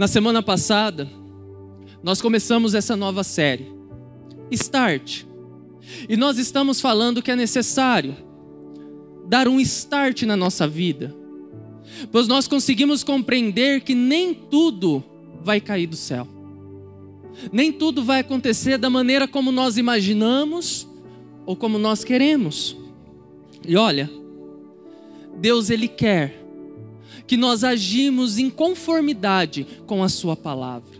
Na semana passada, nós começamos essa nova série, Start. E nós estamos falando que é necessário dar um start na nossa vida, pois nós conseguimos compreender que nem tudo vai cair do céu, nem tudo vai acontecer da maneira como nós imaginamos ou como nós queremos. E olha, Deus ele quer que nós agimos em conformidade com a sua palavra,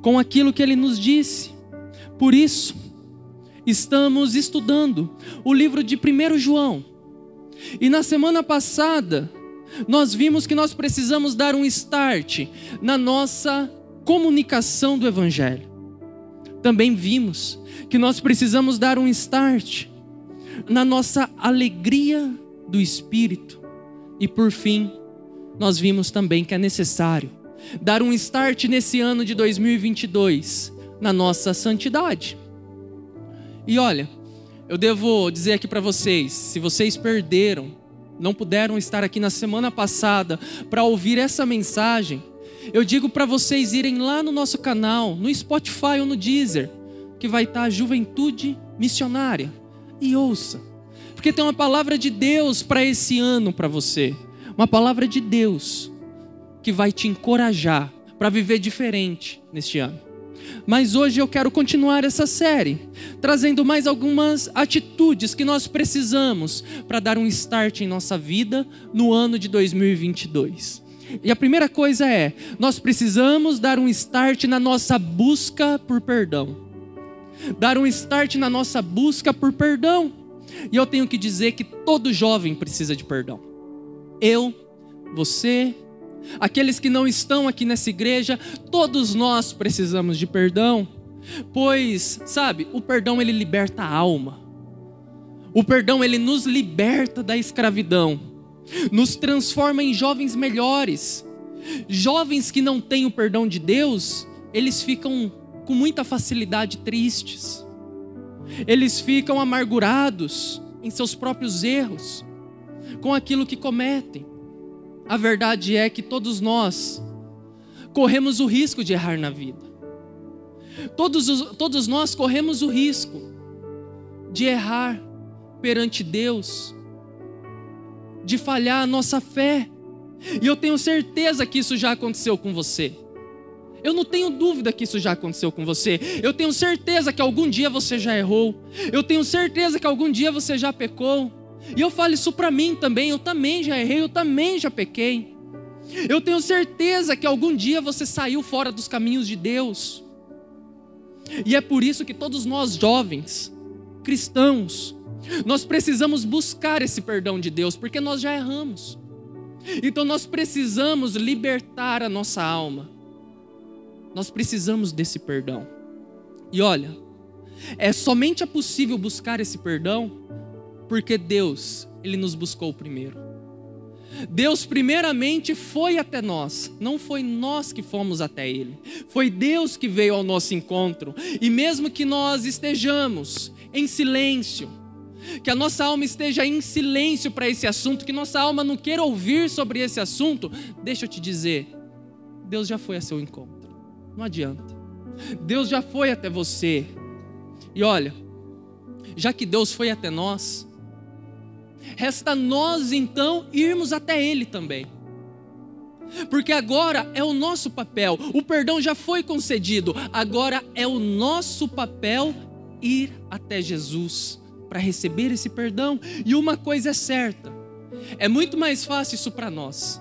com aquilo que ele nos disse. Por isso, estamos estudando o livro de 1 João. E na semana passada, nós vimos que nós precisamos dar um start na nossa comunicação do Evangelho. Também vimos que nós precisamos dar um start na nossa alegria do Espírito. E por fim, nós vimos também que é necessário dar um start nesse ano de 2022 na nossa santidade. E olha, eu devo dizer aqui para vocês, se vocês perderam, não puderam estar aqui na semana passada para ouvir essa mensagem, eu digo para vocês irem lá no nosso canal, no Spotify ou no Deezer, que vai estar tá Juventude Missionária, e ouça, porque tem uma palavra de Deus para esse ano para você, uma palavra de Deus que vai te encorajar para viver diferente neste ano. Mas hoje eu quero continuar essa série, trazendo mais algumas atitudes que nós precisamos para dar um start em nossa vida no ano de 2022. E a primeira coisa é: nós precisamos dar um start na nossa busca por perdão. Dar um start na nossa busca por perdão. E eu tenho que dizer que todo jovem precisa de perdão. Eu, você, aqueles que não estão aqui nessa igreja, todos nós precisamos de perdão, pois, sabe, o perdão ele liberta a alma. O perdão ele nos liberta da escravidão, nos transforma em jovens melhores. Jovens que não têm o perdão de Deus, eles ficam com muita facilidade tristes. Eles ficam amargurados em seus próprios erros, com aquilo que cometem. A verdade é que todos nós corremos o risco de errar na vida. Todos, os, todos nós corremos o risco de errar perante Deus, de falhar a nossa fé. E eu tenho certeza que isso já aconteceu com você. Eu não tenho dúvida que isso já aconteceu com você. Eu tenho certeza que algum dia você já errou. Eu tenho certeza que algum dia você já pecou. E eu falo isso para mim também, eu também já errei, eu também já pequei. Eu tenho certeza que algum dia você saiu fora dos caminhos de Deus. E é por isso que todos nós jovens, cristãos, nós precisamos buscar esse perdão de Deus, porque nós já erramos. Então nós precisamos libertar a nossa alma. Nós precisamos desse perdão. E olha, é somente é possível buscar esse perdão porque Deus, ele nos buscou primeiro. Deus primeiramente foi até nós, não foi nós que fomos até Ele, foi Deus que veio ao nosso encontro, e mesmo que nós estejamos em silêncio, que a nossa alma esteja em silêncio para esse assunto, que nossa alma não queira ouvir sobre esse assunto, deixa eu te dizer, Deus já foi a seu encontro, não adianta, Deus já foi até você, e olha, já que Deus foi até nós, Resta nós então irmos até Ele também. Porque agora é o nosso papel, o perdão já foi concedido, agora é o nosso papel ir até Jesus para receber esse perdão. E uma coisa é certa, é muito mais fácil isso para nós.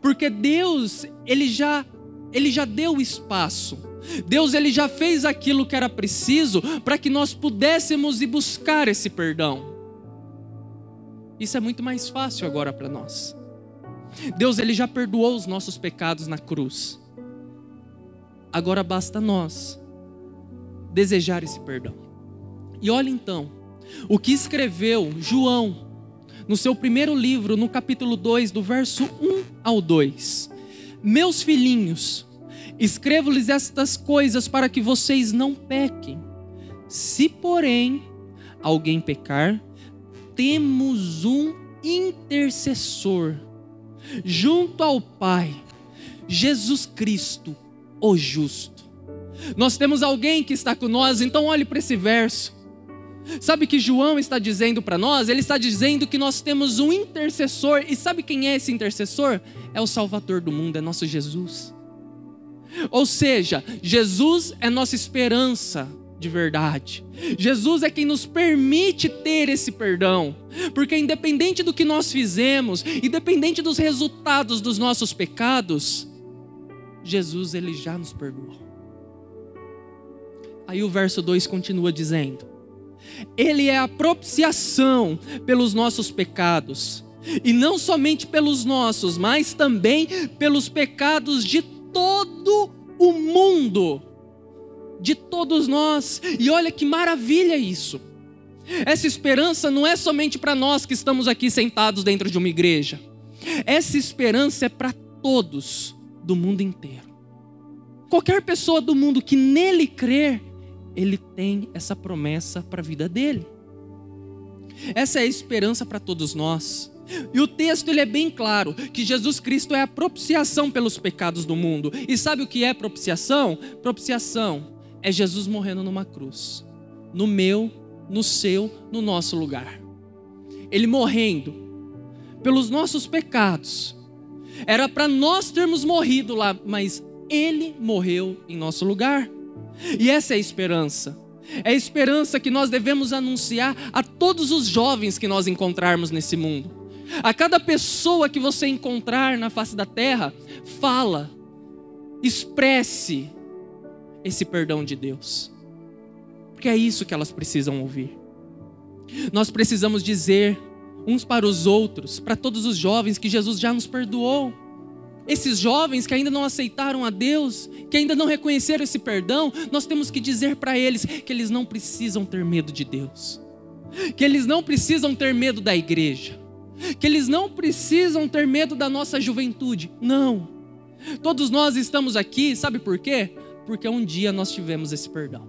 Porque Deus, ele já ele já deu espaço. Deus ele já fez aquilo que era preciso para que nós pudéssemos ir buscar esse perdão. Isso é muito mais fácil agora para nós. Deus ele já perdoou os nossos pecados na cruz. Agora basta nós desejar esse perdão. E olha então, o que escreveu João no seu primeiro livro, no capítulo 2, do verso 1 ao 2. Meus filhinhos, escrevo-lhes estas coisas para que vocês não pequem. Se, porém, alguém pecar, temos um intercessor junto ao Pai, Jesus Cristo, o justo. Nós temos alguém que está com nós, então olhe para esse verso. Sabe que João está dizendo para nós? Ele está dizendo que nós temos um intercessor, e sabe quem é esse intercessor? É o Salvador do mundo, é nosso Jesus. Ou seja, Jesus é nossa esperança de verdade. Jesus é quem nos permite ter esse perdão, porque independente do que nós fizemos, independente dos resultados dos nossos pecados, Jesus ele já nos perdoou. Aí o verso 2 continua dizendo: Ele é a propiciação pelos nossos pecados, e não somente pelos nossos, mas também pelos pecados de todo o mundo de todos nós. E olha que maravilha isso. Essa esperança não é somente para nós que estamos aqui sentados dentro de uma igreja. Essa esperança é para todos do mundo inteiro. Qualquer pessoa do mundo que nele crer, ele tem essa promessa para a vida dele. Essa é a esperança para todos nós. E o texto ele é bem claro que Jesus Cristo é a propiciação pelos pecados do mundo. E sabe o que é propiciação? Propiciação é Jesus morrendo numa cruz, no meu, no seu, no nosso lugar. Ele morrendo pelos nossos pecados. Era para nós termos morrido lá, mas ele morreu em nosso lugar. E essa é a esperança. É a esperança que nós devemos anunciar a todos os jovens que nós encontrarmos nesse mundo. A cada pessoa que você encontrar na face da terra, fala, expresse esse perdão de Deus. Porque é isso que elas precisam ouvir. Nós precisamos dizer uns para os outros, para todos os jovens, que Jesus já nos perdoou. Esses jovens que ainda não aceitaram a Deus, que ainda não reconheceram esse perdão, nós temos que dizer para eles que eles não precisam ter medo de Deus, que eles não precisam ter medo da igreja, que eles não precisam ter medo da nossa juventude. Não. Todos nós estamos aqui, sabe por quê? Porque um dia nós tivemos esse perdão.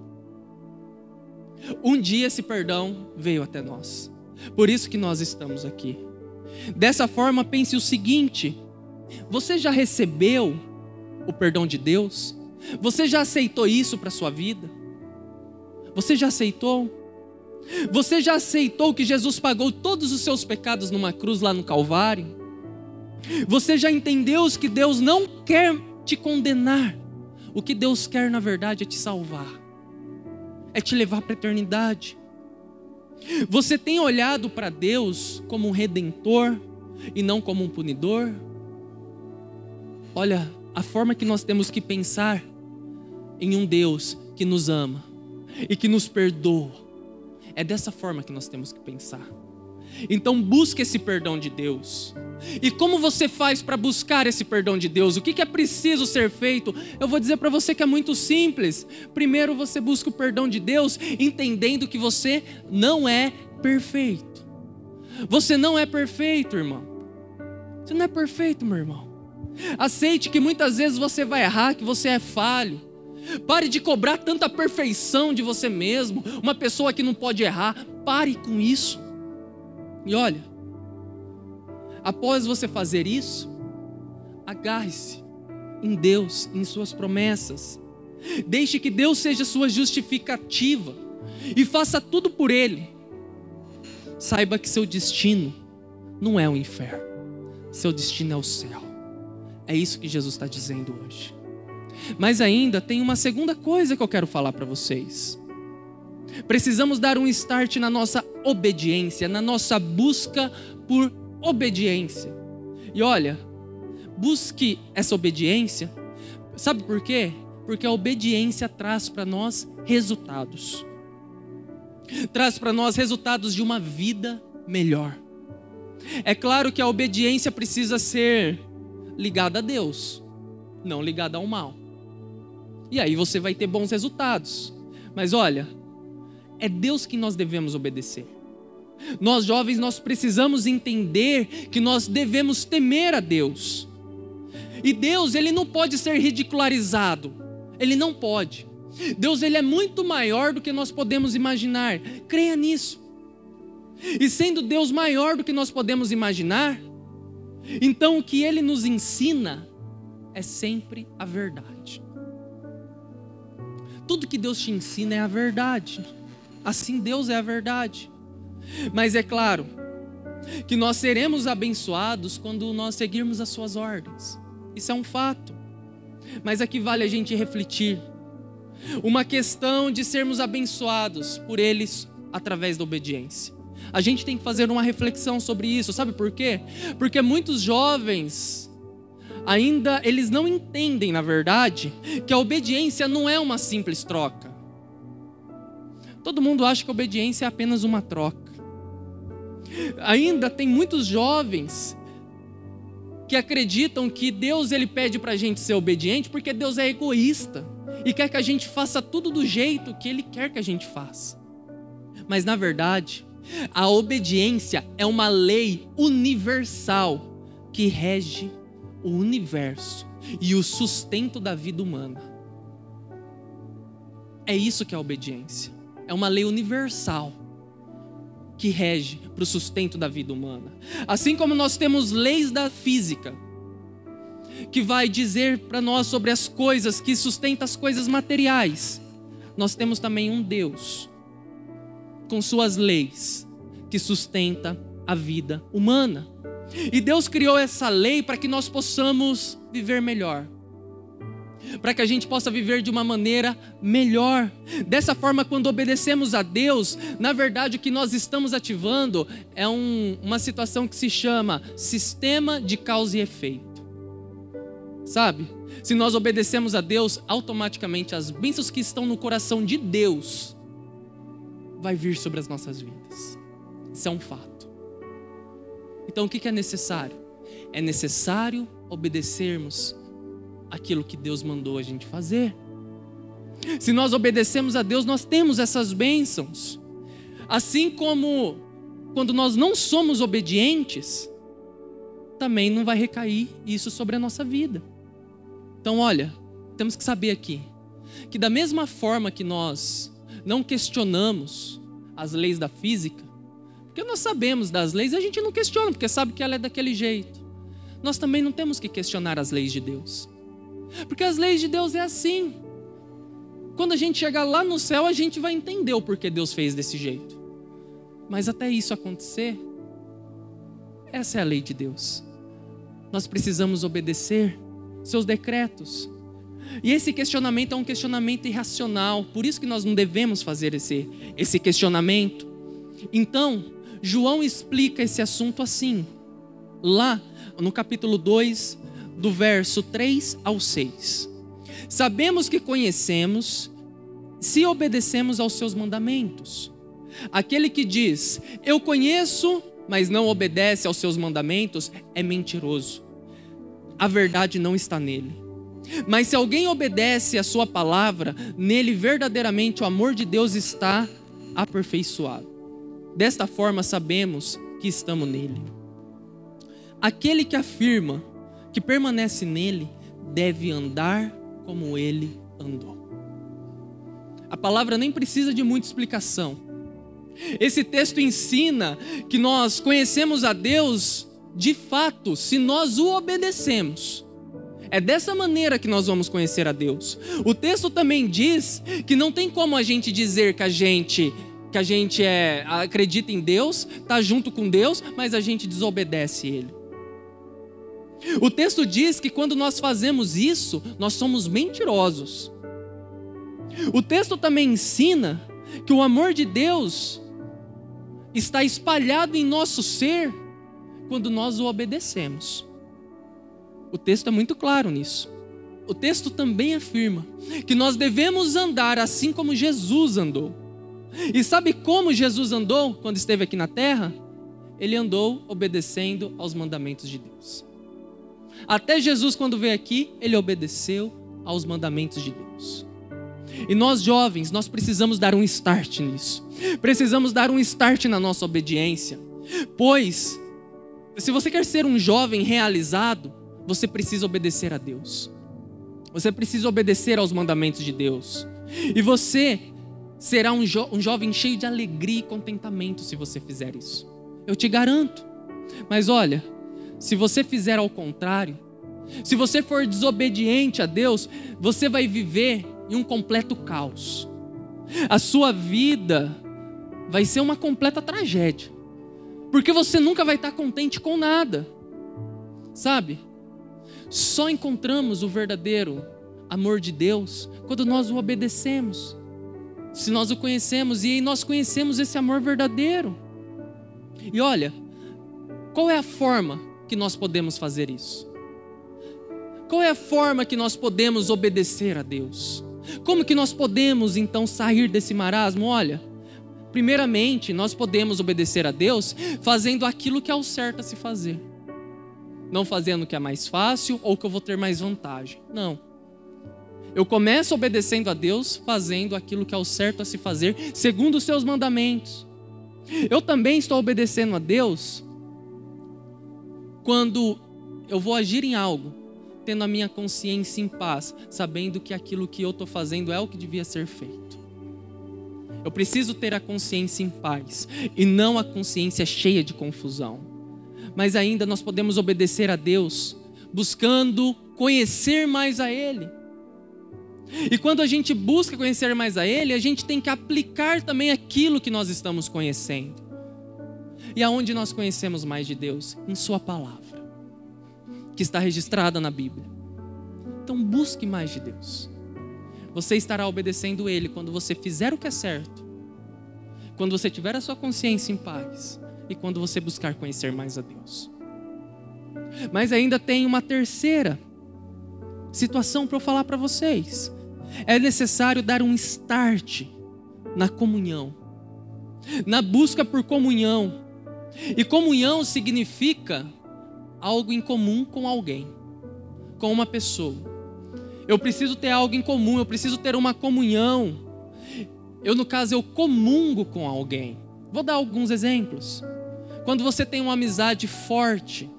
Um dia esse perdão veio até nós. Por isso que nós estamos aqui. Dessa forma, pense o seguinte: você já recebeu o perdão de Deus? Você já aceitou isso para sua vida? Você já aceitou? Você já aceitou que Jesus pagou todos os seus pecados numa cruz lá no Calvário? Você já entendeu que Deus não quer te condenar, o que Deus quer, na verdade, é te salvar, é te levar para a eternidade. Você tem olhado para Deus como um redentor e não como um punidor? Olha, a forma que nós temos que pensar em um Deus que nos ama e que nos perdoa, é dessa forma que nós temos que pensar. Então busque esse perdão de Deus. E como você faz para buscar esse perdão de Deus? O que é preciso ser feito? Eu vou dizer para você que é muito simples. Primeiro você busca o perdão de Deus, entendendo que você não é perfeito. Você não é perfeito, irmão. Você não é perfeito, meu irmão. Aceite que muitas vezes você vai errar, que você é falho. Pare de cobrar tanta perfeição de você mesmo. Uma pessoa que não pode errar, pare com isso. E olha, após você fazer isso, agarre-se em Deus, em Suas promessas. Deixe que Deus seja sua justificativa e faça tudo por Ele. Saiba que seu destino não é o inferno, seu destino é o céu. É isso que Jesus está dizendo hoje. Mas ainda tem uma segunda coisa que eu quero falar para vocês. Precisamos dar um start na nossa obediência, na nossa busca por obediência. E olha, busque essa obediência. Sabe por quê? Porque a obediência traz para nós resultados. Traz para nós resultados de uma vida melhor. É claro que a obediência precisa ser ligada a Deus, não ligada ao mal. E aí você vai ter bons resultados. Mas olha, é Deus que nós devemos obedecer. Nós jovens, nós precisamos entender que nós devemos temer a Deus. E Deus, ele não pode ser ridicularizado. Ele não pode. Deus, ele é muito maior do que nós podemos imaginar. Creia nisso. E sendo Deus maior do que nós podemos imaginar, então o que ele nos ensina é sempre a verdade. Tudo que Deus te ensina é a verdade. Assim Deus é a verdade. Mas é claro que nós seremos abençoados quando nós seguirmos as suas ordens. Isso é um fato. Mas aqui vale a gente refletir. Uma questão de sermos abençoados por eles através da obediência. A gente tem que fazer uma reflexão sobre isso, sabe por quê? Porque muitos jovens ainda eles não entendem, na verdade, que a obediência não é uma simples troca. Todo mundo acha que obediência é apenas uma troca. Ainda tem muitos jovens que acreditam que Deus ele pede para a gente ser obediente porque Deus é egoísta e quer que a gente faça tudo do jeito que Ele quer que a gente faça. Mas na verdade, a obediência é uma lei universal que rege o universo e o sustento da vida humana. É isso que é a obediência. É uma lei universal que rege para o sustento da vida humana. Assim como nós temos leis da física, que vai dizer para nós sobre as coisas que sustentam as coisas materiais, nós temos também um Deus com suas leis que sustenta a vida humana. E Deus criou essa lei para que nós possamos viver melhor. Para que a gente possa viver de uma maneira melhor. Dessa forma, quando obedecemos a Deus, na verdade o que nós estamos ativando é um, uma situação que se chama sistema de causa e efeito. Sabe? Se nós obedecemos a Deus, automaticamente as bênçãos que estão no coração de Deus vai vir sobre as nossas vidas. Isso é um fato. Então o que é necessário? É necessário obedecermos aquilo que Deus mandou a gente fazer. Se nós obedecemos a Deus, nós temos essas bênçãos. Assim como quando nós não somos obedientes, também não vai recair isso sobre a nossa vida. Então, olha, temos que saber aqui que da mesma forma que nós não questionamos as leis da física, porque nós sabemos das leis, a gente não questiona, porque sabe que ela é daquele jeito. Nós também não temos que questionar as leis de Deus. Porque as leis de Deus é assim. Quando a gente chegar lá no céu, a gente vai entender o porquê Deus fez desse jeito. Mas até isso acontecer, essa é a lei de Deus. Nós precisamos obedecer seus decretos. E esse questionamento é um questionamento irracional, por isso que nós não devemos fazer esse, esse questionamento. Então, João explica esse assunto assim, lá no capítulo 2, do verso 3 ao 6. Sabemos que conhecemos se obedecemos aos seus mandamentos. Aquele que diz, eu conheço, mas não obedece aos seus mandamentos, é mentiroso. A verdade não está nele. Mas se alguém obedece a sua palavra, nele verdadeiramente o amor de Deus está aperfeiçoado. Desta forma sabemos que estamos nele. Aquele que afirma que permanece nele deve andar como ele andou. A palavra nem precisa de muita explicação. Esse texto ensina que nós conhecemos a Deus de fato se nós o obedecemos. É dessa maneira que nós vamos conhecer a Deus. O texto também diz que não tem como a gente dizer que a gente que a gente é, acredita em Deus, está junto com Deus, mas a gente desobedece Ele. O texto diz que quando nós fazemos isso, nós somos mentirosos. O texto também ensina que o amor de Deus está espalhado em nosso ser quando nós o obedecemos. O texto é muito claro nisso. O texto também afirma que nós devemos andar assim como Jesus andou. E sabe como Jesus andou quando esteve aqui na terra? Ele andou obedecendo aos mandamentos de Deus. Até Jesus, quando veio aqui, ele obedeceu aos mandamentos de Deus. E nós jovens, nós precisamos dar um start nisso. Precisamos dar um start na nossa obediência. Pois, se você quer ser um jovem realizado, você precisa obedecer a Deus. Você precisa obedecer aos mandamentos de Deus. E você será um, jo um jovem cheio de alegria e contentamento se você fizer isso. Eu te garanto. Mas olha, se você fizer ao contrário, Se você for desobediente a Deus, você vai viver em um completo caos. A sua vida vai ser uma completa tragédia. Porque você nunca vai estar contente com nada. Sabe? Só encontramos o verdadeiro amor de Deus quando nós o obedecemos. Se nós o conhecemos e nós conhecemos esse amor verdadeiro. E olha, qual é a forma que nós podemos fazer isso? Qual é a forma que nós podemos obedecer a Deus? Como que nós podemos então sair desse marasmo? Olha, primeiramente, nós podemos obedecer a Deus fazendo aquilo que é o certo a se fazer. Não fazendo o que é mais fácil ou que eu vou ter mais vantagem. Não. Eu começo obedecendo a Deus, fazendo aquilo que é o certo a se fazer, segundo os seus mandamentos. Eu também estou obedecendo a Deus quando eu vou agir em algo, tendo a minha consciência em paz, sabendo que aquilo que eu estou fazendo é o que devia ser feito. Eu preciso ter a consciência em paz e não a consciência cheia de confusão. Mas ainda nós podemos obedecer a Deus, buscando conhecer mais a Ele. E quando a gente busca conhecer mais a Ele, a gente tem que aplicar também aquilo que nós estamos conhecendo. E aonde nós conhecemos mais de Deus? Em Sua palavra, que está registrada na Bíblia. Então busque mais de Deus. Você estará obedecendo Ele quando você fizer o que é certo, quando você tiver a sua consciência em paz e quando você buscar conhecer mais a Deus. Mas ainda tem uma terceira situação para eu falar para vocês. É necessário dar um start na comunhão, na busca por comunhão, e comunhão significa algo em comum com alguém, com uma pessoa. Eu preciso ter algo em comum, eu preciso ter uma comunhão. Eu, no caso, eu comungo com alguém. Vou dar alguns exemplos. Quando você tem uma amizade forte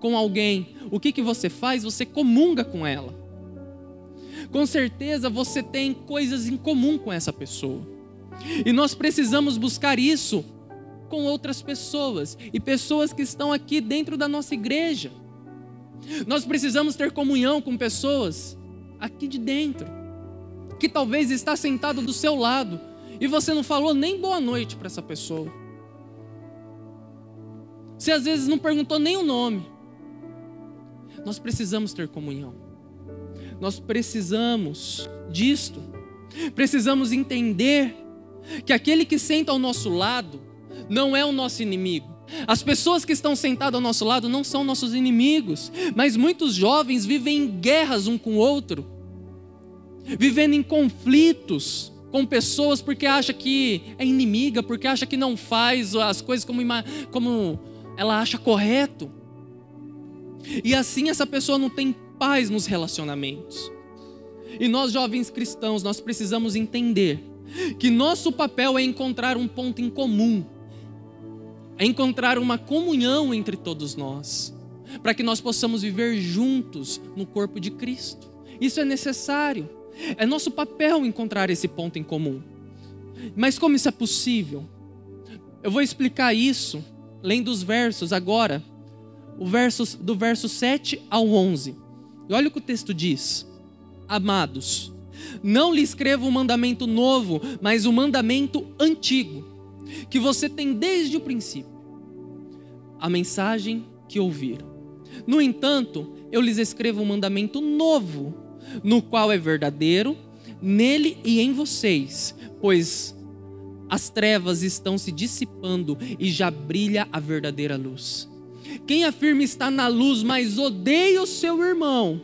com alguém, o que, que você faz? Você comunga com ela. Com certeza você tem coisas em comum com essa pessoa. E nós precisamos buscar isso com outras pessoas e pessoas que estão aqui dentro da nossa igreja. Nós precisamos ter comunhão com pessoas aqui de dentro, que talvez está sentado do seu lado e você não falou nem boa noite para essa pessoa. Você às vezes não perguntou nem o nome. Nós precisamos ter comunhão. Nós precisamos disto. Precisamos entender que aquele que senta ao nosso lado não é o nosso inimigo. As pessoas que estão sentadas ao nosso lado não são nossos inimigos, mas muitos jovens vivem em guerras um com o outro, vivendo em conflitos com pessoas porque acha que é inimiga, porque acha que não faz as coisas como, como ela acha correto. E assim essa pessoa não tem paz nos relacionamentos. E nós jovens cristãos, nós precisamos entender que nosso papel é encontrar um ponto em comum é encontrar uma comunhão entre todos nós, para que nós possamos viver juntos no corpo de Cristo. Isso é necessário. É nosso papel encontrar esse ponto em comum. Mas como isso é possível? Eu vou explicar isso lendo os versos agora, o verso, do verso 7 ao 11. E olha o que o texto diz: Amados, não lhe escrevo um mandamento novo, mas um mandamento antigo que você tem desde o princípio, a mensagem que ouviram. No entanto, eu lhes escrevo um mandamento novo, no qual é verdadeiro, nele e em vocês, pois as trevas estão se dissipando e já brilha a verdadeira luz. Quem afirma estar na luz, mas odeia o seu irmão,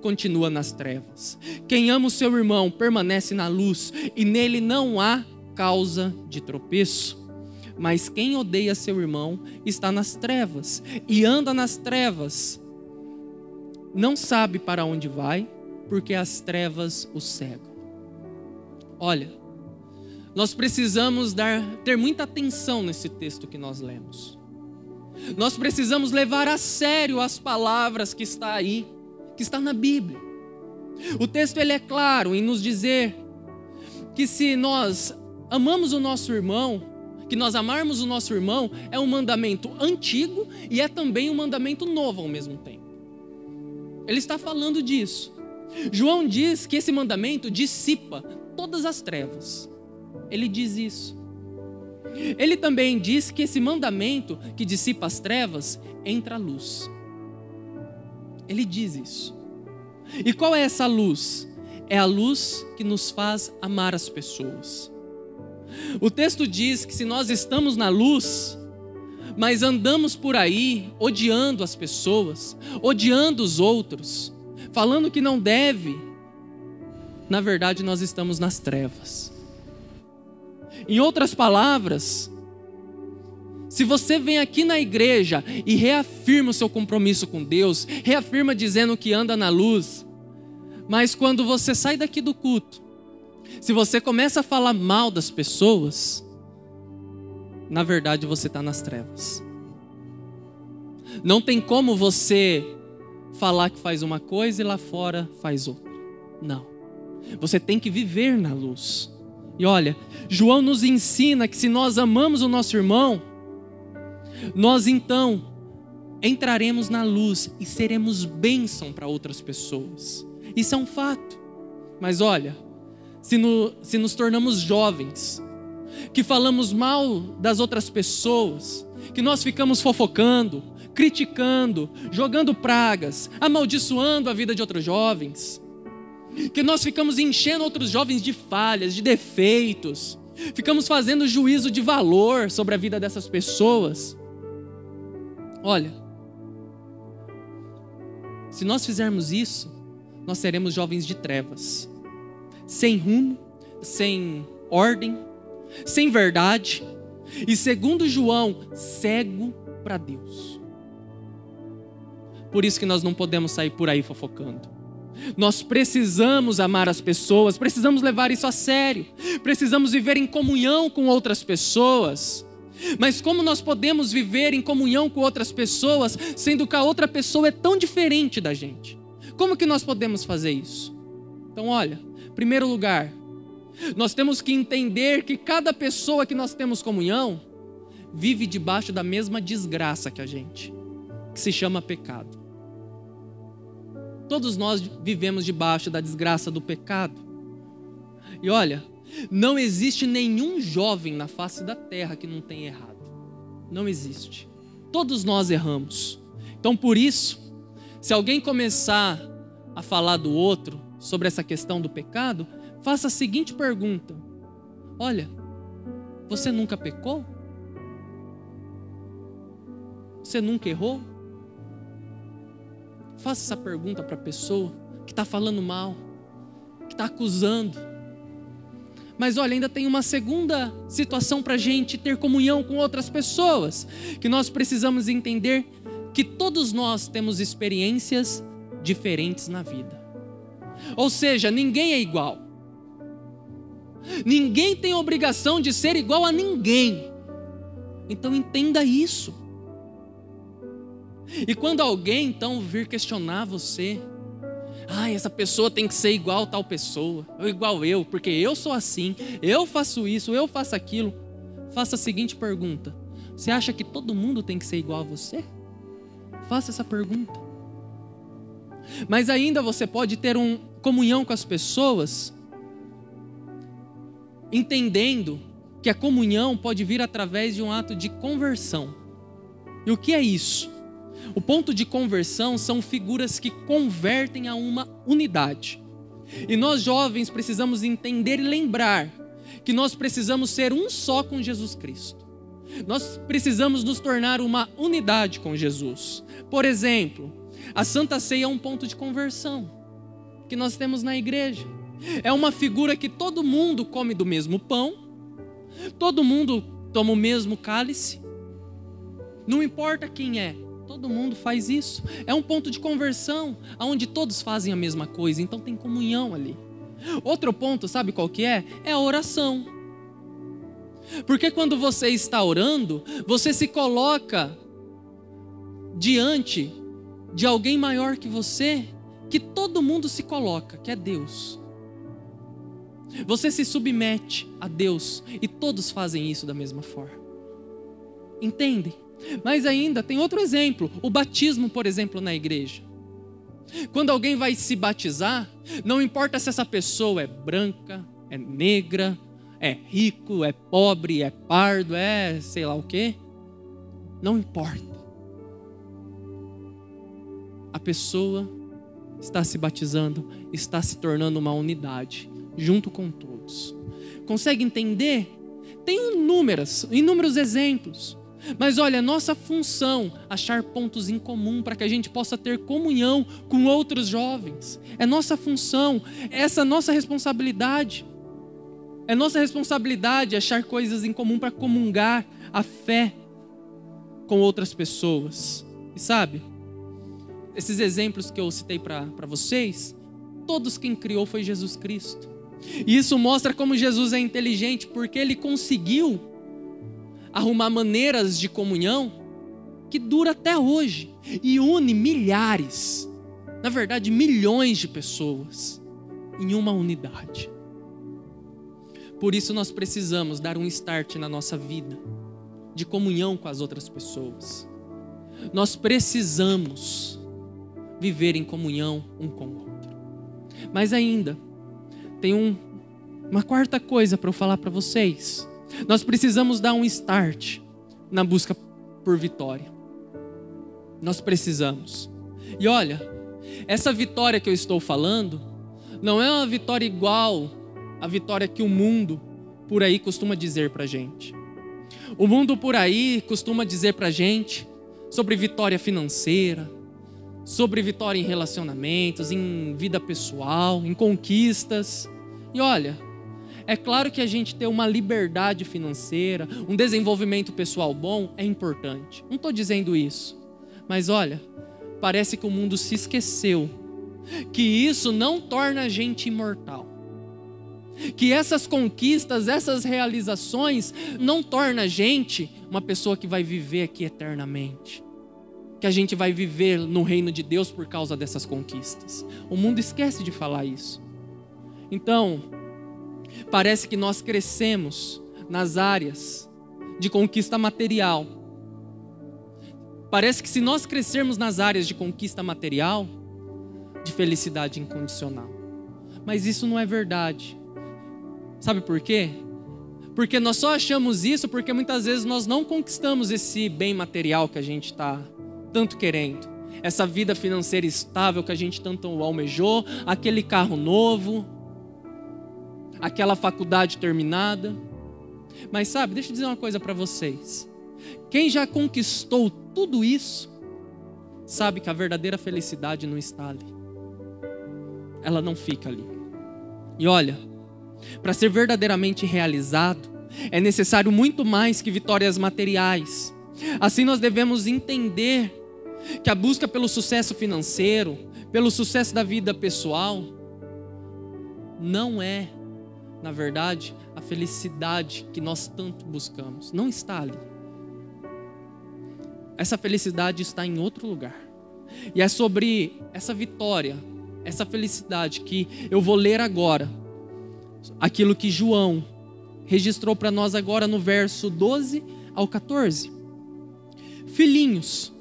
continua nas trevas. Quem ama o seu irmão permanece na luz e nele não há causa de tropeço. Mas quem odeia seu irmão está nas trevas e anda nas trevas. Não sabe para onde vai, porque as trevas o cegam. Olha, nós precisamos dar, ter muita atenção nesse texto que nós lemos. Nós precisamos levar a sério as palavras que está aí, que está na Bíblia. O texto ele é claro em nos dizer que se nós amamos o nosso irmão, que nós amarmos o nosso irmão, é um mandamento antigo e é também um mandamento novo ao mesmo tempo. Ele está falando disso. João diz que esse mandamento dissipa todas as trevas. Ele diz isso. Ele também diz que esse mandamento que dissipa as trevas entra a luz. Ele diz isso. E qual é essa luz? É a luz que nos faz amar as pessoas. O texto diz que se nós estamos na luz, mas andamos por aí odiando as pessoas, odiando os outros, falando que não deve, na verdade nós estamos nas trevas. Em outras palavras, se você vem aqui na igreja e reafirma o seu compromisso com Deus, reafirma dizendo que anda na luz, mas quando você sai daqui do culto, se você começa a falar mal das pessoas, na verdade você está nas trevas. Não tem como você falar que faz uma coisa e lá fora faz outra. Não. Você tem que viver na luz. E olha, João nos ensina que se nós amamos o nosso irmão, nós então entraremos na luz e seremos bênção para outras pessoas. Isso é um fato. Mas olha, se, no, se nos tornamos jovens, que falamos mal das outras pessoas, que nós ficamos fofocando, criticando, jogando pragas, amaldiçoando a vida de outros jovens, que nós ficamos enchendo outros jovens de falhas, de defeitos, ficamos fazendo juízo de valor sobre a vida dessas pessoas. Olha, se nós fizermos isso, nós seremos jovens de trevas, sem rumo, sem ordem, sem verdade, e segundo João, cego para Deus. Por isso que nós não podemos sair por aí fofocando. Nós precisamos amar as pessoas, precisamos levar isso a sério, precisamos viver em comunhão com outras pessoas. Mas como nós podemos viver em comunhão com outras pessoas, sendo que a outra pessoa é tão diferente da gente? Como que nós podemos fazer isso? Então, olha, primeiro lugar, nós temos que entender que cada pessoa que nós temos comunhão vive debaixo da mesma desgraça que a gente, que se chama pecado. Todos nós vivemos debaixo da desgraça do pecado. E olha, não existe nenhum jovem na face da terra que não tenha errado. Não existe. Todos nós erramos. Então, por isso, se alguém começar a falar do outro sobre essa questão do pecado, faça a seguinte pergunta: Olha, você nunca pecou? Você nunca errou? Faça essa pergunta para a pessoa que está falando mal, que está acusando. Mas olha, ainda tem uma segunda situação para a gente ter comunhão com outras pessoas, que nós precisamos entender que todos nós temos experiências diferentes na vida. Ou seja, ninguém é igual. Ninguém tem obrigação de ser igual a ninguém. Então entenda isso. E quando alguém então vir questionar você, ah, essa pessoa tem que ser igual tal pessoa, ou igual eu, porque eu sou assim, eu faço isso, eu faço aquilo. Faça a seguinte pergunta: Você acha que todo mundo tem que ser igual a você? Faça essa pergunta. Mas ainda você pode ter um comunhão com as pessoas, entendendo que a comunhão pode vir através de um ato de conversão. E o que é isso? O ponto de conversão são figuras que convertem a uma unidade. E nós jovens precisamos entender e lembrar que nós precisamos ser um só com Jesus Cristo. Nós precisamos nos tornar uma unidade com Jesus. Por exemplo, a Santa Ceia é um ponto de conversão que nós temos na igreja. É uma figura que todo mundo come do mesmo pão, todo mundo toma o mesmo cálice, não importa quem é, todo mundo faz isso. É um ponto de conversão, onde todos fazem a mesma coisa, então tem comunhão ali. Outro ponto, sabe qual que é? É a oração. Porque quando você está orando, você se coloca diante de alguém maior que você, que todo mundo se coloca, que é Deus. Você se submete a Deus e todos fazem isso da mesma forma. Entendem? Mas ainda tem outro exemplo, o batismo, por exemplo, na igreja. Quando alguém vai se batizar, não importa se essa pessoa é branca, é negra, é rico, é pobre, é pardo, é sei lá o quê. Não importa. A pessoa está se batizando, está se tornando uma unidade, junto com todos. Consegue entender? Tem inúmeras, inúmeros exemplos. Mas olha, nossa função achar pontos em comum para que a gente possa ter comunhão com outros jovens. É nossa função, é essa nossa responsabilidade. É nossa responsabilidade achar coisas em comum para comungar a fé com outras pessoas. E sabe, esses exemplos que eu citei para vocês, todos quem criou foi Jesus Cristo. E isso mostra como Jesus é inteligente, porque ele conseguiu arrumar maneiras de comunhão que dura até hoje e une milhares, na verdade, milhões de pessoas em uma unidade. Por isso nós precisamos dar um start na nossa vida de comunhão com as outras pessoas. Nós precisamos viver em comunhão um com o outro. Mas ainda tem um, uma quarta coisa para eu falar para vocês. Nós precisamos dar um start na busca por vitória. Nós precisamos. E olha, essa vitória que eu estou falando não é uma vitória igual à vitória que o mundo por aí costuma dizer para gente. O mundo por aí costuma dizer para gente sobre vitória financeira, sobre vitória em relacionamentos, em vida pessoal, em conquistas. E olha, é claro que a gente ter uma liberdade financeira, um desenvolvimento pessoal bom é importante. Não estou dizendo isso. Mas olha, parece que o mundo se esqueceu que isso não torna a gente imortal. Que essas conquistas, essas realizações não torna a gente uma pessoa que vai viver aqui eternamente. Que a gente vai viver no reino de Deus por causa dessas conquistas. O mundo esquece de falar isso. Então, Parece que nós crescemos nas áreas de conquista material. Parece que se nós crescermos nas áreas de conquista material, de felicidade incondicional. Mas isso não é verdade. Sabe por quê? Porque nós só achamos isso porque muitas vezes nós não conquistamos esse bem material que a gente está tanto querendo. Essa vida financeira estável que a gente tanto almejou, aquele carro novo, aquela faculdade terminada. Mas sabe, deixa eu dizer uma coisa para vocês. Quem já conquistou tudo isso, sabe que a verdadeira felicidade não está ali. Ela não fica ali. E olha, para ser verdadeiramente realizado, é necessário muito mais que vitórias materiais. Assim nós devemos entender que a busca pelo sucesso financeiro, pelo sucesso da vida pessoal, não é na verdade, a felicidade que nós tanto buscamos. Não está ali. Essa felicidade está em outro lugar. E é sobre essa vitória, essa felicidade que eu vou ler agora. Aquilo que João registrou para nós agora no verso 12 ao 14. Filhinhos,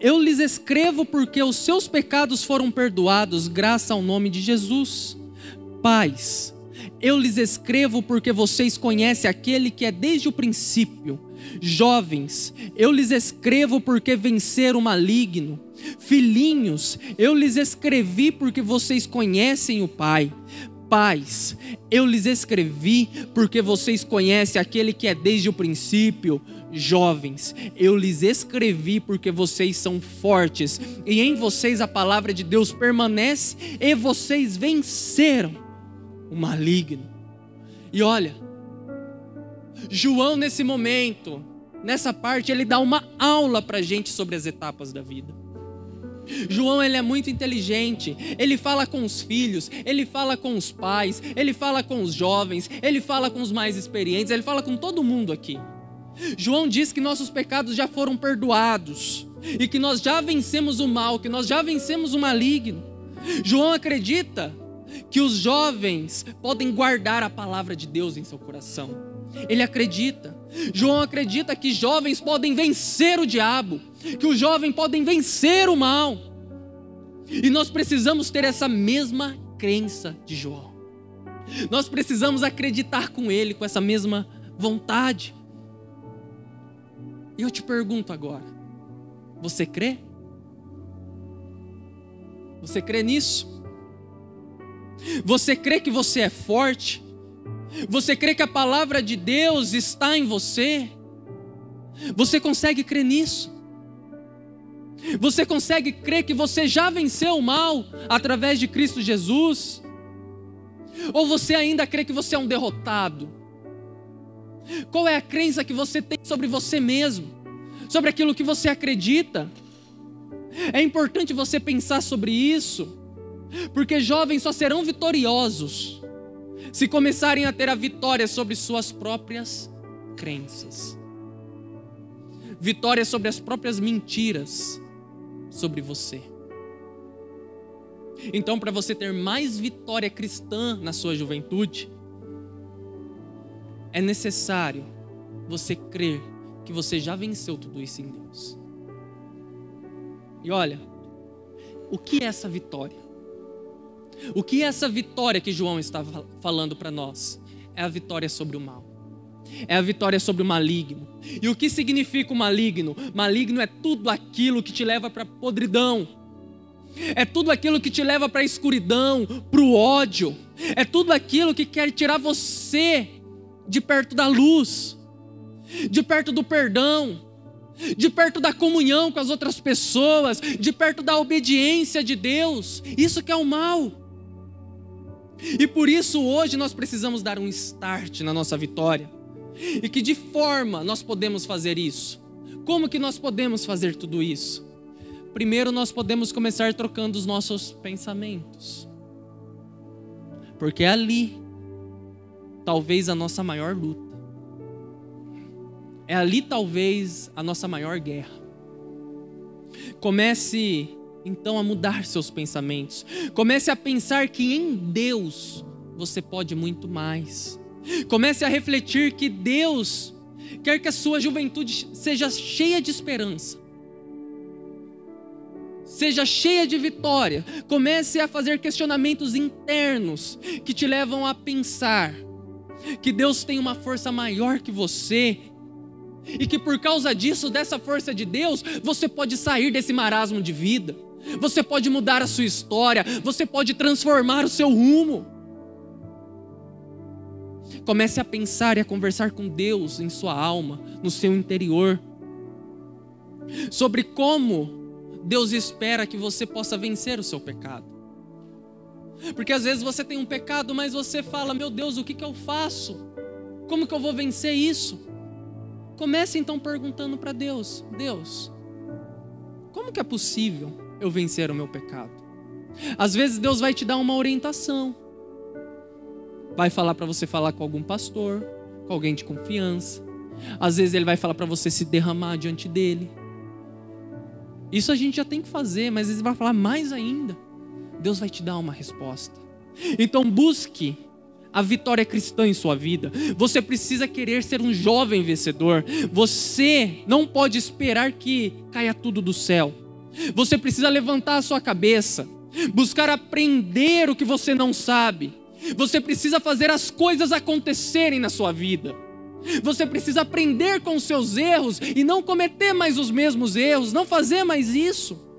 eu lhes escrevo porque os seus pecados foram perdoados, graças ao nome de Jesus. Pais, eu lhes escrevo porque vocês conhecem aquele que é desde o princípio. Jovens, eu lhes escrevo porque venceram o maligno. Filhinhos, eu lhes escrevi porque vocês conhecem o Pai. Pais, eu lhes escrevi porque vocês conhecem aquele que é desde o princípio. Jovens, eu lhes escrevi porque vocês são fortes e em vocês a palavra de Deus permanece e vocês venceram o maligno. E olha, João nesse momento, nessa parte, ele dá uma aula para gente sobre as etapas da vida. João ele é muito inteligente, ele fala com os filhos, ele fala com os pais, ele fala com os jovens, ele fala com os mais experientes, ele fala com todo mundo aqui. João diz que nossos pecados já foram perdoados e que nós já vencemos o mal, que nós já vencemos o maligno. João acredita que os jovens podem guardar a palavra de Deus em seu coração. Ele acredita. João acredita que jovens podem vencer o diabo, que os jovens podem vencer o mal. E nós precisamos ter essa mesma crença de João. Nós precisamos acreditar com ele, com essa mesma vontade. E eu te pergunto agora: você crê? Você crê nisso? Você crê que você é forte? Você crê que a palavra de Deus está em você? Você consegue crer nisso? Você consegue crer que você já venceu o mal através de Cristo Jesus? Ou você ainda crê que você é um derrotado? Qual é a crença que você tem sobre você mesmo? Sobre aquilo que você acredita? É importante você pensar sobre isso, porque jovens só serão vitoriosos se começarem a ter a vitória sobre suas próprias crenças. Vitória sobre as próprias mentiras sobre você. Então, para você ter mais vitória cristã na sua juventude, é necessário você crer que você já venceu tudo isso em Deus. E olha, o que é essa vitória? O que é essa vitória que João está falando para nós? É a vitória sobre o mal. É a vitória sobre o maligno. E o que significa o maligno? Maligno é tudo aquilo que te leva para a podridão. É tudo aquilo que te leva para a escuridão, para o ódio. É tudo aquilo que quer tirar você de perto da luz, de perto do perdão, de perto da comunhão com as outras pessoas, de perto da obediência de Deus. Isso que é o mal. E por isso hoje nós precisamos dar um start na nossa vitória. E que de forma nós podemos fazer isso? Como que nós podemos fazer tudo isso? Primeiro nós podemos começar trocando os nossos pensamentos. Porque é ali talvez a nossa maior luta. É ali talvez a nossa maior guerra. Comece então a mudar seus pensamentos. Comece a pensar que em Deus você pode muito mais. Comece a refletir que Deus quer que a sua juventude seja cheia de esperança. Seja cheia de vitória. Comece a fazer questionamentos internos que te levam a pensar que Deus tem uma força maior que você e que por causa disso, dessa força de Deus, você pode sair desse marasmo de vida, você pode mudar a sua história, você pode transformar o seu rumo. Comece a pensar e a conversar com Deus em sua alma, no seu interior, sobre como Deus espera que você possa vencer o seu pecado. Porque às vezes você tem um pecado, mas você fala: Meu Deus, o que, que eu faço? Como que eu vou vencer isso? Comece então perguntando para Deus: Deus, como que é possível eu vencer o meu pecado? Às vezes Deus vai te dar uma orientação, vai falar para você falar com algum pastor, com alguém de confiança. Às vezes Ele vai falar para você se derramar diante dele. Isso a gente já tem que fazer, mas Ele vai falar mais ainda. Deus vai te dar uma resposta. Então busque a vitória cristã em sua vida. Você precisa querer ser um jovem vencedor. Você não pode esperar que caia tudo do céu. Você precisa levantar a sua cabeça, buscar aprender o que você não sabe. Você precisa fazer as coisas acontecerem na sua vida. Você precisa aprender com os seus erros e não cometer mais os mesmos erros, não fazer mais isso.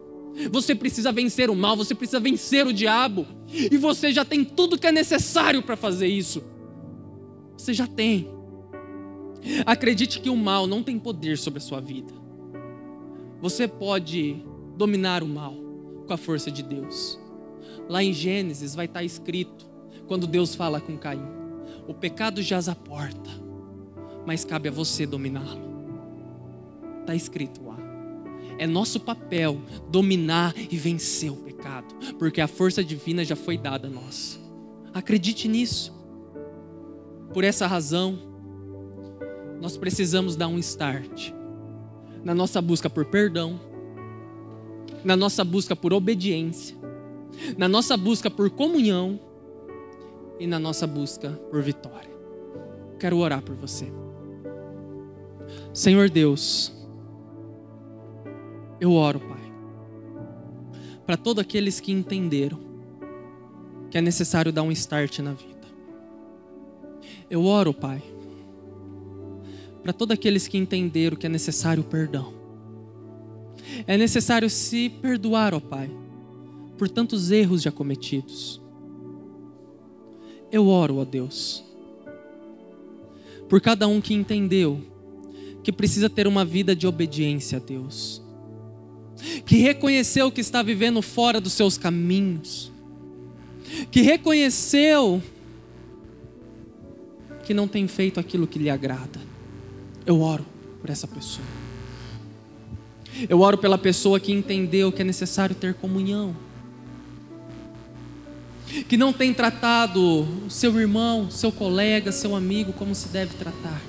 Você precisa vencer o mal, você precisa vencer o diabo. E você já tem tudo que é necessário para fazer isso. Você já tem. Acredite que o mal não tem poder sobre a sua vida. Você pode dominar o mal com a força de Deus. Lá em Gênesis vai estar escrito, quando Deus fala com Caim: O pecado jaz à porta, mas cabe a você dominá-lo. Está escrito. É nosso papel dominar e vencer o pecado, porque a força divina já foi dada a nós. Acredite nisso. Por essa razão, nós precisamos dar um start na nossa busca por perdão, na nossa busca por obediência, na nossa busca por comunhão e na nossa busca por vitória. Quero orar por você. Senhor Deus, eu oro, Pai, para todos aqueles que entenderam que é necessário dar um start na vida. Eu oro, Pai, para todos aqueles que entenderam que é necessário perdão. É necessário se perdoar, ó Pai, por tantos erros já cometidos. Eu oro, ó Deus, por cada um que entendeu que precisa ter uma vida de obediência a Deus, que reconheceu que está vivendo fora dos seus caminhos, que reconheceu que não tem feito aquilo que lhe agrada. Eu oro por essa pessoa. Eu oro pela pessoa que entendeu que é necessário ter comunhão. Que não tem tratado seu irmão, seu colega, seu amigo como se deve tratar.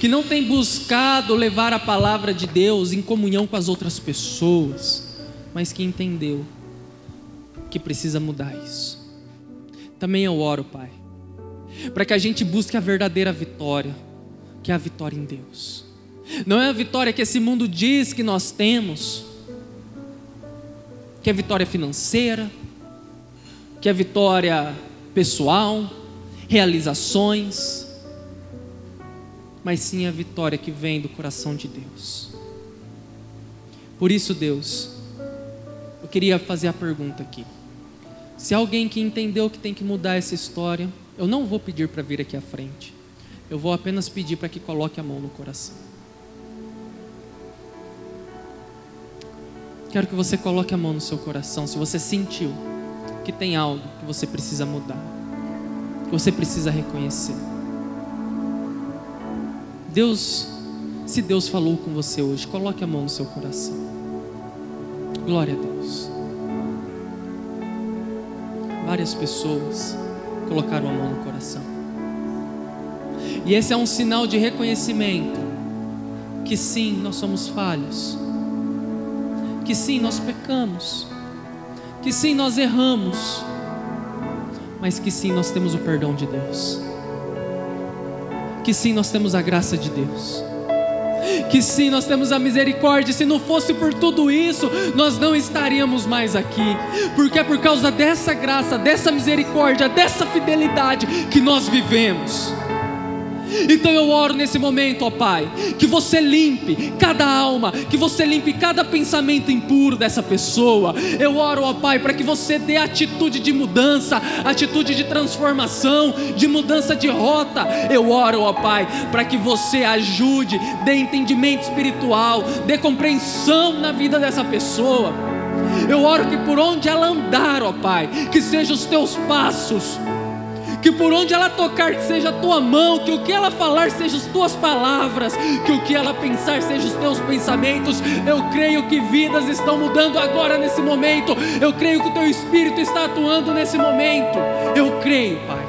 Que não tem buscado levar a palavra de Deus em comunhão com as outras pessoas, mas que entendeu que precisa mudar isso. Também eu oro, Pai, para que a gente busque a verdadeira vitória, que é a vitória em Deus. Não é a vitória que esse mundo diz que nós temos, que é vitória financeira, que é vitória pessoal, realizações, mas sim a vitória que vem do coração de Deus. Por isso, Deus, eu queria fazer a pergunta aqui. Se alguém que entendeu que tem que mudar essa história, eu não vou pedir para vir aqui à frente. Eu vou apenas pedir para que coloque a mão no coração. Quero que você coloque a mão no seu coração se você sentiu que tem algo que você precisa mudar, que você precisa reconhecer. Deus, se Deus falou com você hoje, coloque a mão no seu coração. Glória a Deus. Várias pessoas colocaram a mão no coração. E esse é um sinal de reconhecimento que sim, nós somos falhos. Que sim, nós pecamos. Que sim, nós erramos. Mas que sim, nós temos o perdão de Deus. Que sim, nós temos a graça de Deus que sim, nós temos a misericórdia. Se não fosse por tudo isso, nós não estaríamos mais aqui, porque é por causa dessa graça, dessa misericórdia, dessa fidelidade que nós vivemos. Então eu oro nesse momento, ó Pai, que você limpe cada alma, que você limpe cada pensamento impuro dessa pessoa. Eu oro, ó Pai, para que você dê atitude de mudança, atitude de transformação, de mudança de rota. Eu oro, ó Pai, para que você ajude, dê entendimento espiritual, dê compreensão na vida dessa pessoa. Eu oro que por onde ela andar, ó Pai, que sejam os teus passos que por onde ela tocar seja a tua mão, que o que ela falar seja as tuas palavras, que o que ela pensar seja os teus pensamentos. Eu creio que vidas estão mudando agora nesse momento. Eu creio que o teu espírito está atuando nesse momento. Eu creio, Pai.